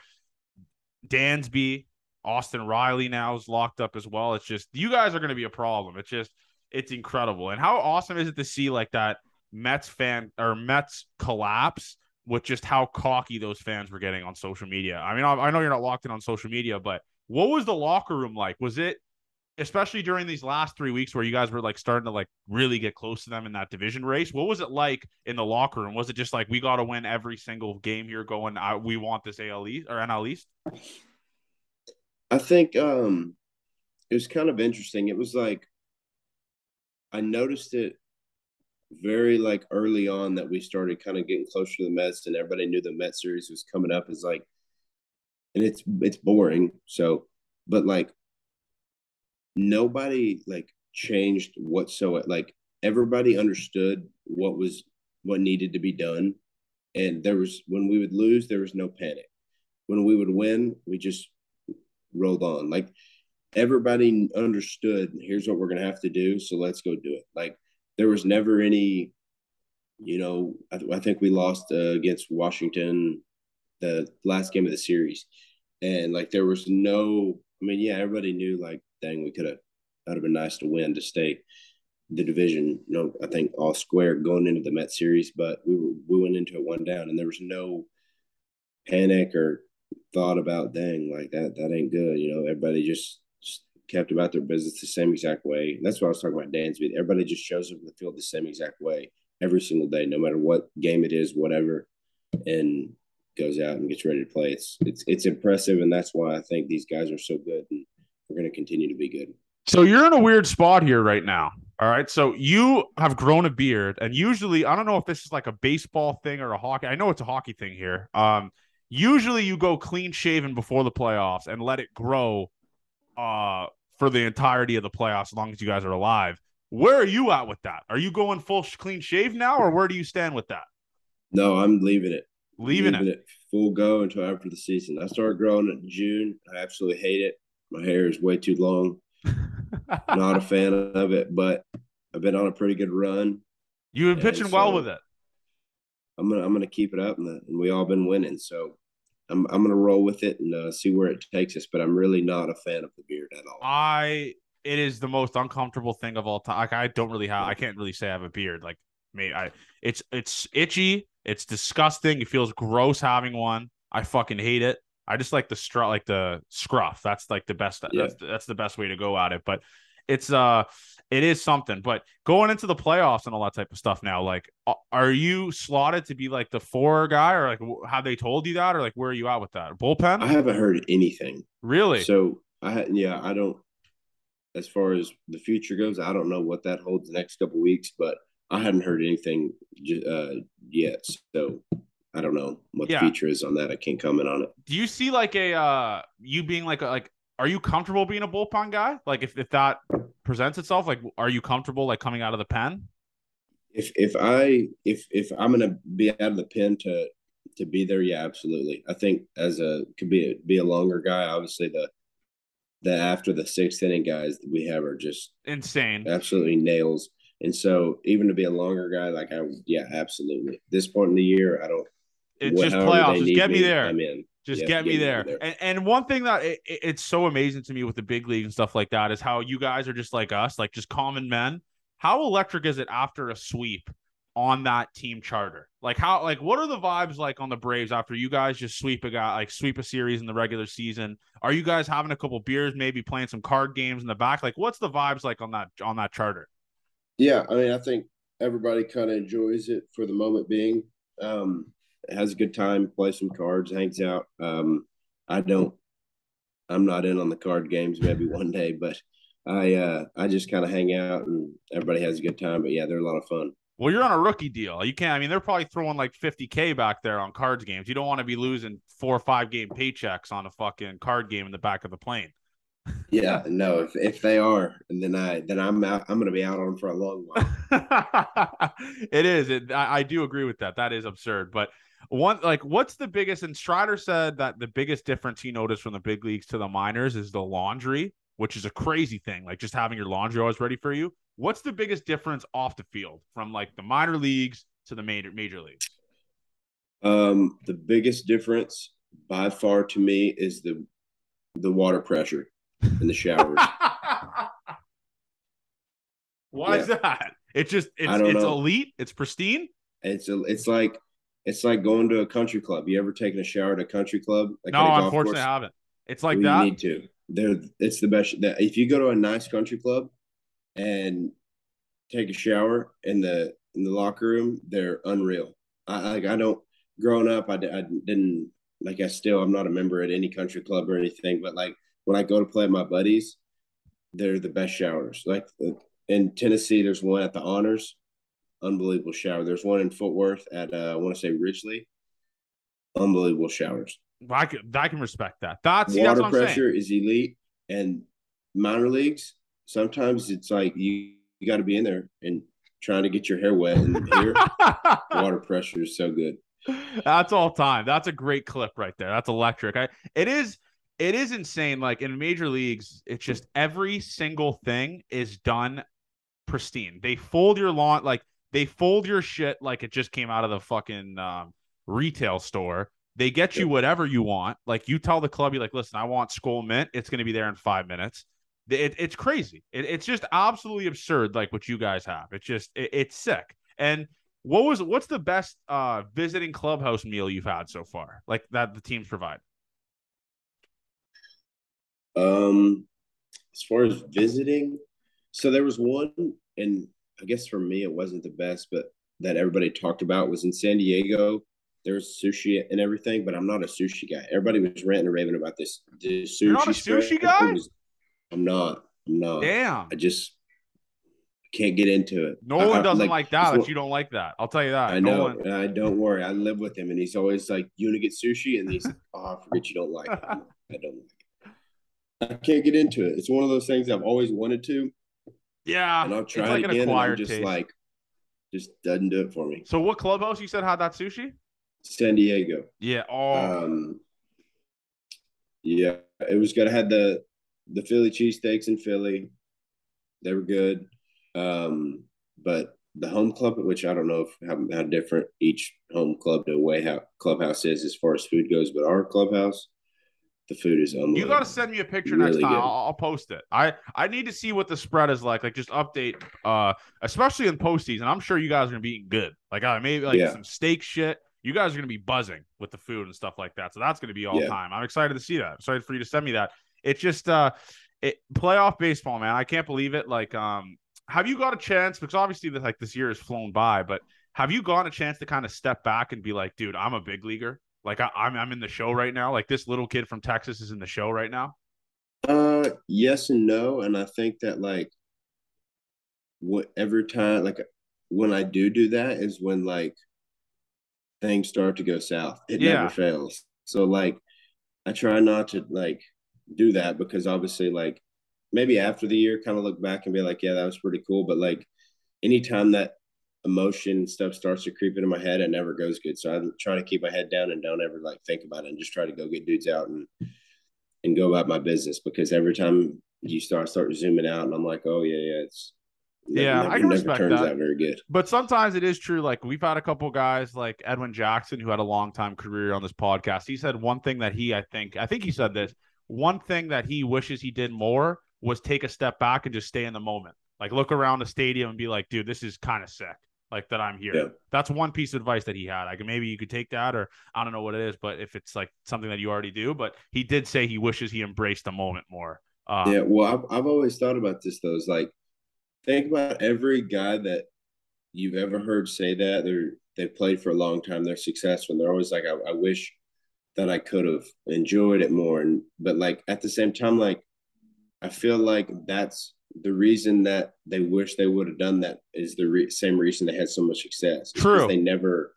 Dansby, Austin Riley now is locked up as well. It's just, you guys are going to be a problem. It's just, it's incredible. And how awesome is it to see like that Mets fan or Mets collapse with just how cocky those fans were getting on social media? I mean, I, I know you're not locked in on social media, but what was the locker room like? Was it especially during these last three weeks where you guys were like starting to like really get close to them in that division race. What was it like in the locker room? Was it just like we got to win every single game here? Going, uh, we want this AL East or NL East. I think um it was kind of interesting. It was like I noticed it very like early on that we started kind of getting closer to the Mets, and everybody knew the Met series was coming up. Is like, and it's it's boring. So, but like nobody like changed whatsoever. Like everybody understood what was what needed to be done, and there was when we would lose, there was no panic. When we would win, we just rolled on. Like everybody understood. Here's what we're gonna have to do. So let's go do it. Like there was never any. You know, I, th- I think we lost uh, against Washington the last game of the series, and like there was no. I mean, yeah, everybody knew like dang, we could have that'd have been nice to win to stay the division. You know, I think all square going into the Met series, but we were we went into it one down, and there was no panic or thought about dang like that that ain't good. You know, everybody just, just kept about their business the same exact way. And that's what I was talking about Dansby. Everybody just shows up in the field the same exact way every single day, no matter what game it is, whatever, and goes out and gets ready to play. It's it's it's impressive, and that's why I think these guys are so good. And we're going to continue to be good. So you're in a weird spot here right now. All right. So you have grown a beard, and usually, I don't know if this is like a baseball thing or a hockey. I know it's a hockey thing here. Um, usually you go clean shaven before the playoffs and let it grow uh for the entirety of the playoffs as long as you guys are alive. Where are you at with that? Are you going full clean shave now, or where do you stand with that? No, I'm leaving it. Leaving, leaving it. it. full go until after the season. I started growing in June. I absolutely hate it. My hair is way too long. Not a fan of it, but I've been on a pretty good run. You've been pitching so well with it. I'm gonna I'm gonna keep it up, and, and we all been winning. So I'm I'm gonna roll with it and uh, see where it takes us. But I'm really not a fan of the beard at all. I it is the most uncomfortable thing of all time. Like I don't really have I can't really say I have a beard. Like me, I it's it's itchy. It's disgusting. It feels gross having one. I fucking hate it. I just like the straw, like the scruff. That's like the best. Yeah. That's that's the best way to go at it. But it's uh, it is something. But going into the playoffs and all that type of stuff now, like, are you slotted to be like the four guy, or like have they told you that, or like where are you at with that bullpen? I haven't heard anything. Really? So I yeah, I don't. As far as the future goes, I don't know what that holds the next couple weeks, but I hadn't heard anything uh, yet. So I don't know what yeah. the feature is on that. I can't comment on it. Do you see like a uh you being like a, like are you comfortable being a bullpen guy? Like if, if that presents itself, like are you comfortable like coming out of the pen? If if I if if I'm gonna be out of the pen to to be there, yeah, absolutely. I think as a could be a, be a longer guy. Obviously, the the after the sixth inning guys that we have are just insane, absolutely nails. And so even to be a longer guy, like I yeah, absolutely. this point in the year, I don't it's just playoffs. Just get me, there. I'm in. Just yeah, get, me there. there. And, and one thing that it, it's so amazing to me with the big league and stuff like that is how you guys are just like us, like just common men. How electric is it after a sweep on that team charter? Like how like what are the vibes like on the Braves after you guys just sweep a guy like sweep a series in the regular season? Are you guys having a couple beers, maybe playing some card games in the back? Like what's the vibes like on that on that charter? Yeah, I mean, I think everybody kind of enjoys it for the moment being. Um, has a good time, plays some cards, hangs out. Um, I don't. I'm not in on the card games. Maybe one day, but I uh, I just kind of hang out and everybody has a good time. But yeah, they're a lot of fun. Well, you're on a rookie deal. You can't. I mean, they're probably throwing like 50k back there on cards games. You don't want to be losing four or five game paychecks on a fucking card game in the back of the plane. yeah, no. If if they are, and then I then I'm out. I'm going to be out on them for a long while. it is. It, I, I do agree with that. That is absurd, but one like what's the biggest and Strider said that the biggest difference he noticed from the big leagues to the minors is the laundry, which is a crazy thing. Like just having your laundry always ready for you. What's the biggest difference off the field from like the minor leagues to the major major leagues? Um, the biggest difference by far to me is the the water pressure in the showers. Why yeah. is that? It's just it's it's elite. It's pristine. It's a, it's like it's like going to a country club. You ever taken a shower at a country club? Like no, unfortunately, I haven't. It's like well, that. You need to. they're it's the best. That if you go to a nice country club and take a shower in the in the locker room, they're unreal. I like I don't growing up, I, I didn't like I still I'm not a member at any country club or anything, but like when I go to play with my buddies, they're the best showers. Like uh, in Tennessee, there's one at the Honors, unbelievable shower. There's one in Fort Worth at uh, I want to say Ridglea, unbelievable showers. I can I can respect that. That's water that's pressure is elite, and minor leagues sometimes it's like you you got to be in there and trying to get your hair wet. And here, water pressure is so good. That's all time. That's a great clip right there. That's electric. I, it is it is insane. Like in major leagues, it's just every single thing is done pristine. They fold your lawn like they fold your shit like it just came out of the fucking um, retail store. They get you whatever you want. Like you tell the club, you're like, listen, I want Skoal Mint. It's going to be there in five minutes. It, it's crazy. It, it's just absolutely absurd, like what you guys have. It's just it, it's sick. And what was what's the best uh visiting clubhouse meal you've had so far? Like that the teams provide. Um, as far as visiting, so there was one, and I guess for me it wasn't the best, but that everybody talked about was in San Diego. There's sushi and everything, but I'm not a sushi guy. Everybody was ranting and raving about this. this sushi You're not a sushi guy. Was, I'm not. I'm not. Damn. I just can't get into it. No one doesn't like, like that. If you don't like that, I'll tell you that. I no know. I don't worry. I live with him, and he's always like, "You want to get sushi?" And he's like, "Oh, I forget you don't like it." I don't like it. I can't get into it. It's one of those things I've always wanted to. Yeah, and I'll try like it again. And I'm just taste. like, just doesn't do it for me. So, what clubhouse you said had that sushi? San Diego. Yeah. Oh. Um, yeah, it was good. I had the the Philly cheesesteaks in Philly. They were good. Um, but the home club, which I don't know if how, how different each home club to away how clubhouse is as far as food goes, but our clubhouse, the food is unbelievable. You got to send me a picture really next time. I'll, I'll, post it. I I need to see what the spread is like. Like just update, uh, especially in postseason. I'm sure you guys are gonna be eating good. Like uh, maybe like yeah. some steak shit. You guys are gonna be buzzing with the food and stuff like that. So that's gonna be all yeah. time. I'm excited to see that. I'm excited for you to send me that. It's just uh, it playoff baseball, man. I can't believe it. Like um, have you got a chance? Because obviously, this, like this year has flown by, but have you gotten a chance to kind of step back and be like, dude, I'm a big leaguer. Like I, I'm, I'm in the show right now. Like this little kid from Texas is in the show right now. Uh, yes and no, and I think that like, what every time like when I do do that is when like things start to go south. It yeah. never fails. So like, I try not to like do that because obviously like maybe after the year kind of look back and be like, yeah, that was pretty cool. But like anytime that emotion stuff starts to creep into my head, it never goes good. So I try to keep my head down and don't ever like think about it and just try to go get dudes out and and go about my business because every time you start start zooming out and I'm like, oh yeah, yeah, it's yeah, never, I can respect turns that. out very good. But sometimes it is true. Like we've had a couple guys like Edwin Jackson who had a long time career on this podcast. He said one thing that he, I think, I think he said this. One thing that he wishes he did more was take a step back and just stay in the moment. Like look around the stadium and be like, dude, this is kind of sick. Like that I'm here. Yeah. That's one piece of advice that he had. Like maybe you could take that, or I don't know what it is, but if it's like something that you already do, but he did say he wishes he embraced the moment more. Um, yeah, well, I've I've always thought about this though. It's like think about every guy that you've ever heard say that they're they've played for a long time, they're successful, and they're always like, I, I wish that I could have enjoyed it more. And but like at the same time, like I feel like that's the reason that they wish they would have done that is the re- same reason they had so much success. True. They never,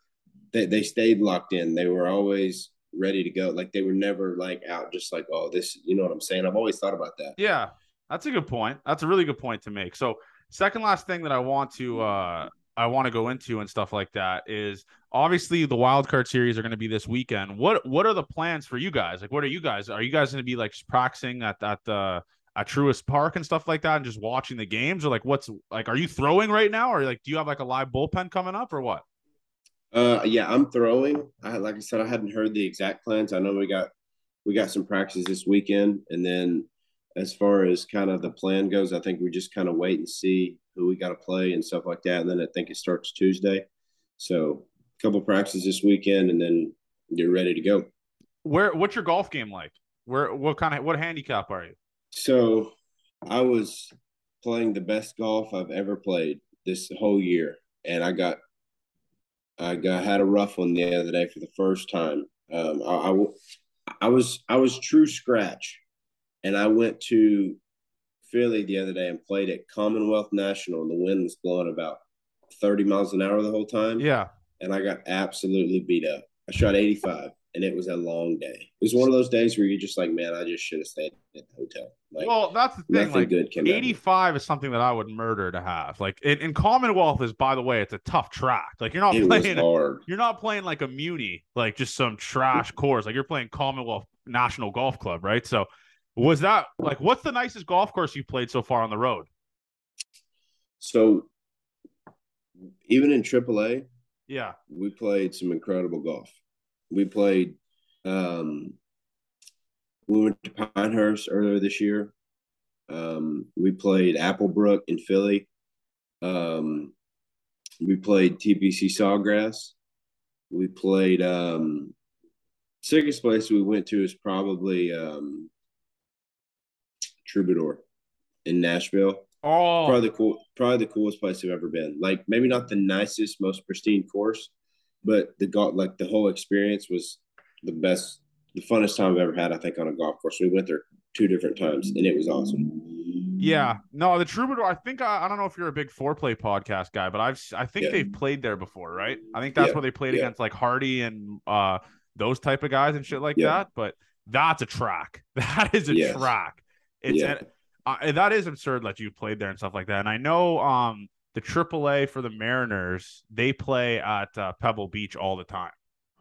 they, they stayed locked in. They were always ready to go. Like they were never like out, just like, oh, this, you know what I'm saying? I've always thought about that. Yeah. That's a good point. That's a really good point to make. So, second last thing that I want to, uh, I want to go into and stuff like that is obviously the wild card series are going to be this weekend. What what are the plans for you guys? Like, what are you guys? Are you guys going to be like practicing at at the at Truist Park and stuff like that, and just watching the games, or like what's like? Are you throwing right now, or like do you have like a live bullpen coming up, or what? Uh, yeah, I'm throwing. I like I said, I hadn't heard the exact plans. I know we got we got some practices this weekend, and then as far as kind of the plan goes, I think we just kind of wait and see who we got to play and stuff like that. And then I think it starts Tuesday, so a couple practices this weekend, and then you're ready to go. Where? What's your golf game like? Where? What kind of? What handicap are you? So I was playing the best golf I've ever played this whole year, and I got I got had a rough one the other day for the first time. Um, I, I, I was I was true scratch, and I went to Philly the other day and played at Commonwealth National, and the wind was blowing about thirty miles an hour the whole time. Yeah, and I got absolutely beat up. I shot eighty five and it was a long day. It was one of those days where you're just like, man, I just should have stayed at the hotel. Like, well, that's the thing. Like, good 85 is something that I would murder to have. Like, in, in, Commonwealth is, by the way, it's a tough track. Like, you're not it playing hard. You're not playing like a Muni, like just some trash course. Like, you're playing Commonwealth National Golf Club, right? So, was that like what's the nicest golf course you played so far on the road? So, even in AAA, yeah, we played some incredible golf we played um, we went to Pinehurst earlier this year. Um, we played Applebrook in Philly. Um, we played TPC Sawgrass. We played um, sickest place we went to is probably um, Troubadour in Nashville. Oh, probably the cool, probably the coolest place I've ever been. Like maybe not the nicest, most pristine course, but the golf, like the whole experience was the best, the funnest time I've ever had. I think on a golf course. We went there two different times, and it was awesome. Yeah, no, the Troubadour. I think I, I don't know if you're a big foreplay podcast guy, but I've I think yeah. they've played there before, right? I think that's yeah. where they played yeah. against like Hardy and uh those type of guys and shit like that. But that's a track. That is a yes. track. It's an, uh, that is absurd that you played there and stuff like that. And I know um the AAA for the Mariners, they play at uh, Pebble Beach all the time.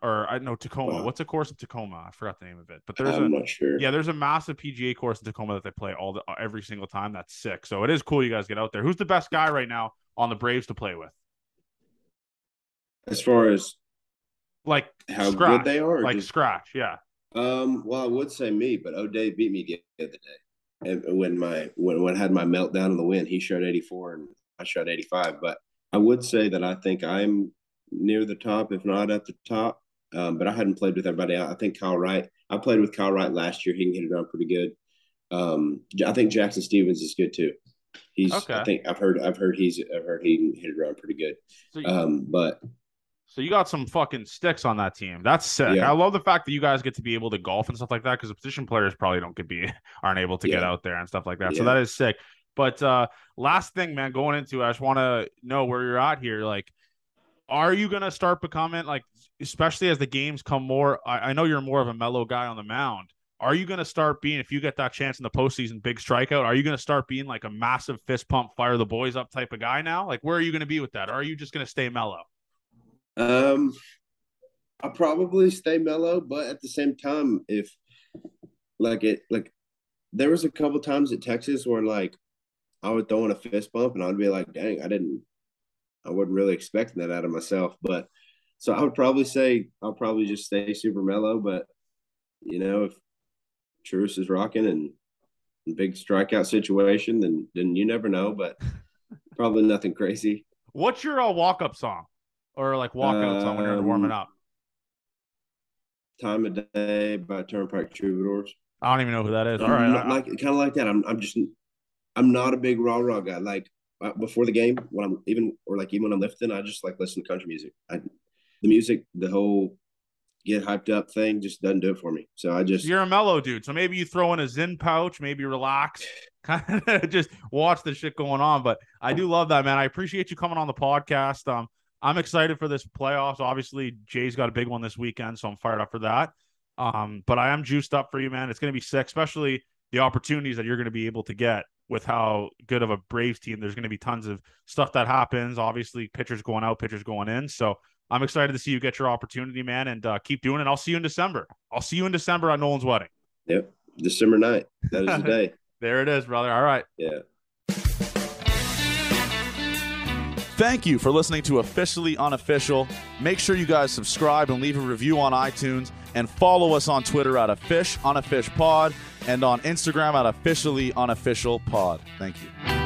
Or I know Tacoma. Wow. What's a course in Tacoma? I forgot the name of it. But there's I'm a not sure. yeah, there's a massive PGA course in Tacoma that they play all the every single time. That's sick. So it is cool you guys get out there. Who's the best guy right now on the Braves to play with? As far as like how scratch, good they are, like just... scratch, yeah. Um, well, I would say me, but O'Day beat me the other day. And when my when when I had my meltdown in the wind, he showed 84 and I shot 85. But I would say that I think I'm near the top, if not at the top. Um, but I hadn't played with everybody. I think Kyle Wright. I played with Kyle Wright last year. He can hit it around pretty good. Um, I think Jackson Stephens is good too. He's. Okay. I think I've heard. I've heard he's. I've heard he can hit it around pretty good. So you, um, but so you got some fucking sticks on that team. That's sick. Yeah. I love the fact that you guys get to be able to golf and stuff like that because the position players probably don't get be aren't able to yeah. get out there and stuff like that. Yeah. So that is sick. But uh last thing, man, going into I just want to know where you're at here. Like, are you gonna start becoming like, especially as the games come more? I, I know you're more of a mellow guy on the mound. Are you gonna start being if you get that chance in the postseason, big strikeout? Are you gonna start being like a massive fist pump, fire the boys up type of guy now? Like, where are you gonna be with that? Or are you just gonna stay mellow? Um, I'll probably stay mellow, but at the same time, if like it, like there was a couple times at Texas where like I would throw in a fist bump and I'd be like, dang, I didn't, I wasn't really expecting that out of myself. But so I would probably say I'll probably just stay super mellow. But, you know, if Truist is rocking and big strikeout situation, then then you never know. But probably nothing crazy. What's your uh, walk up song or like walk out um, song when you're warming up? Time of Day by Turnpike Troubadours. I don't even know who that is. All right, like kind of like that. I'm I'm just I'm not a big rah rah guy. Like uh, before the game, when I'm even or like even when I'm lifting, I just like listen to country music. I, the music, the whole get hyped up thing just doesn't do it for me. So I just you're a mellow dude. So maybe you throw in a Zyn pouch, maybe relax, kind of just watch the shit going on. But I do love that, man. I appreciate you coming on the podcast. Um, I'm excited for this playoffs. Obviously, Jay's got a big one this weekend, so I'm fired up for that. Um, but I am juiced up for you, man. It's gonna be sick, especially the opportunities that you're gonna be able to get with how good of a Braves team. There's going to be tons of stuff that happens. Obviously, pitchers going out, pitchers going in. So I'm excited to see you get your opportunity, man, and uh, keep doing it. I'll see you in December. I'll see you in December at Nolan's wedding. Yep, December 9th. That is the day. there it is, brother. All right. Yeah. Thank you for listening to Officially Unofficial. Make sure you guys subscribe and leave a review on iTunes and follow us on Twitter at a fish on a fish pod and on Instagram at officially unofficial pod. Thank you.